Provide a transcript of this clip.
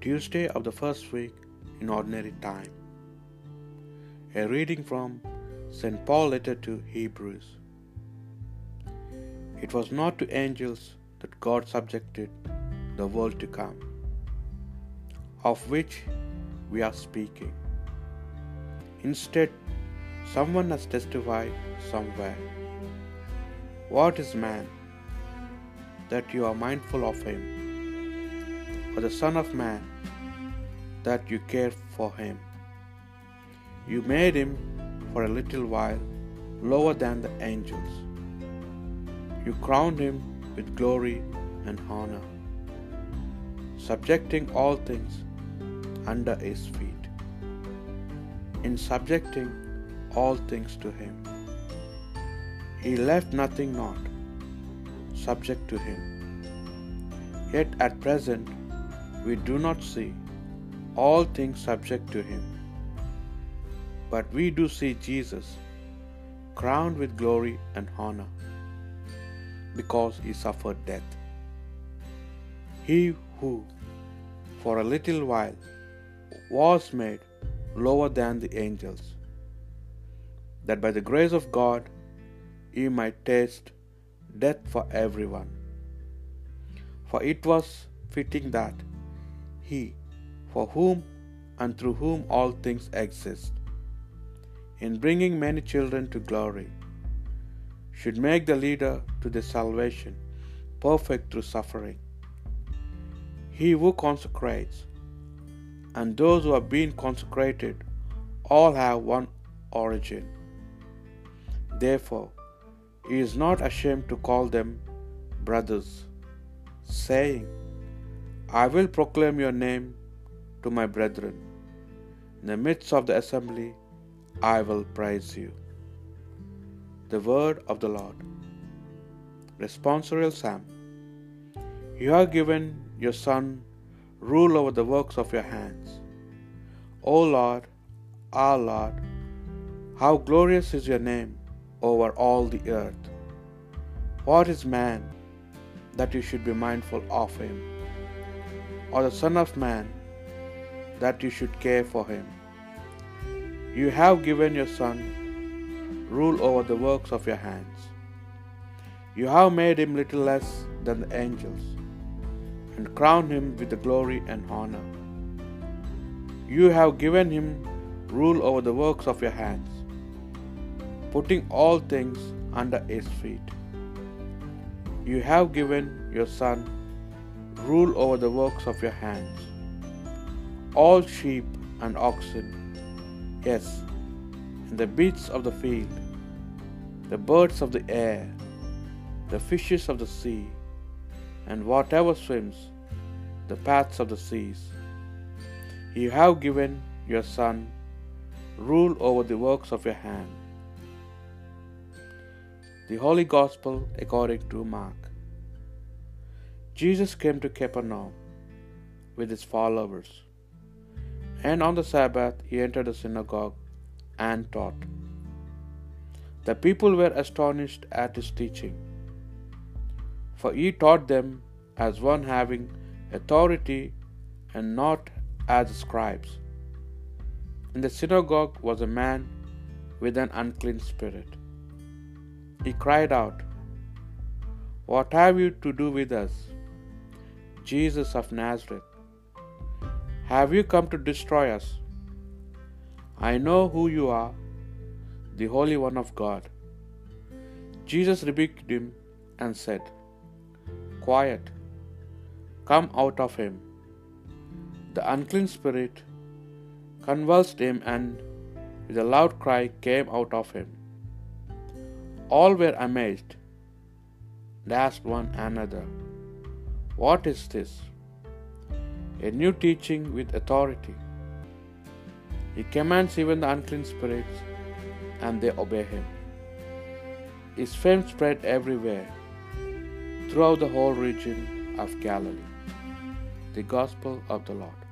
Tuesday of the first week in Ordinary Time. A reading from St. Paul letter to Hebrews. It was not to angels that God subjected the world to come, of which we are speaking. Instead, someone has testified somewhere. What is man that you are mindful of him, the Son of Man that you care for him? You made him for a little while lower than the angels. You crowned him with glory and honor, subjecting all things under his feet. In subjecting all things to him, he left nothing not subject to him. Yet at present we do not see all things subject to him. But we do see Jesus crowned with glory and honor because he suffered death. He who for a little while was made lower than the angels, that by the grace of God he might taste death for everyone. For it was fitting that he, for whom and through whom all things exist, in bringing many children to glory, should make the leader to their salvation perfect through suffering. He who consecrates and those who have been consecrated all have one origin. Therefore, he is not ashamed to call them brothers, saying, I will proclaim your name to my brethren. In the midst of the assembly, I will praise you. The word of the Lord. Responsorial Psalm. You have given your Son rule over the works of your hands. O Lord, our Lord, how glorious is your name over all the earth. What is man that you should be mindful of him, or the Son of Man that you should care for him? You have given your Son rule over the works of your hands. You have made him little less than the angels, and crowned him with the glory and honor. You have given him rule over the works of your hands, putting all things under his feet. You have given your Son rule over the works of your hands, all sheep and oxen, yes, and the beasts of the field, the birds of the air, the fishes of the sea, and whatever swims the paths of the seas. You have given your Son rule over the works of your hand. The Holy Gospel according to Mark. Jesus came to Capernaum with his followers, and on the Sabbath he entered the synagogue and taught. The people were astonished at his teaching, for he taught them as one having authority and not as scribes. In the synagogue was a man with an unclean spirit. He cried out, What have you to do with us, Jesus of Nazareth? Have you come to destroy us? I know who you are, the Holy One of God. Jesus rebuked him and said, Quiet, come out of him. The unclean spirit convulsed him, and with a loud cry came out of him. All were amazed and asked one another, What is this? A new teaching with authority. He commands even the unclean spirits, and they obey him. His fame spread everywhere, throughout the whole region of Galilee. The Gospel of the Lord.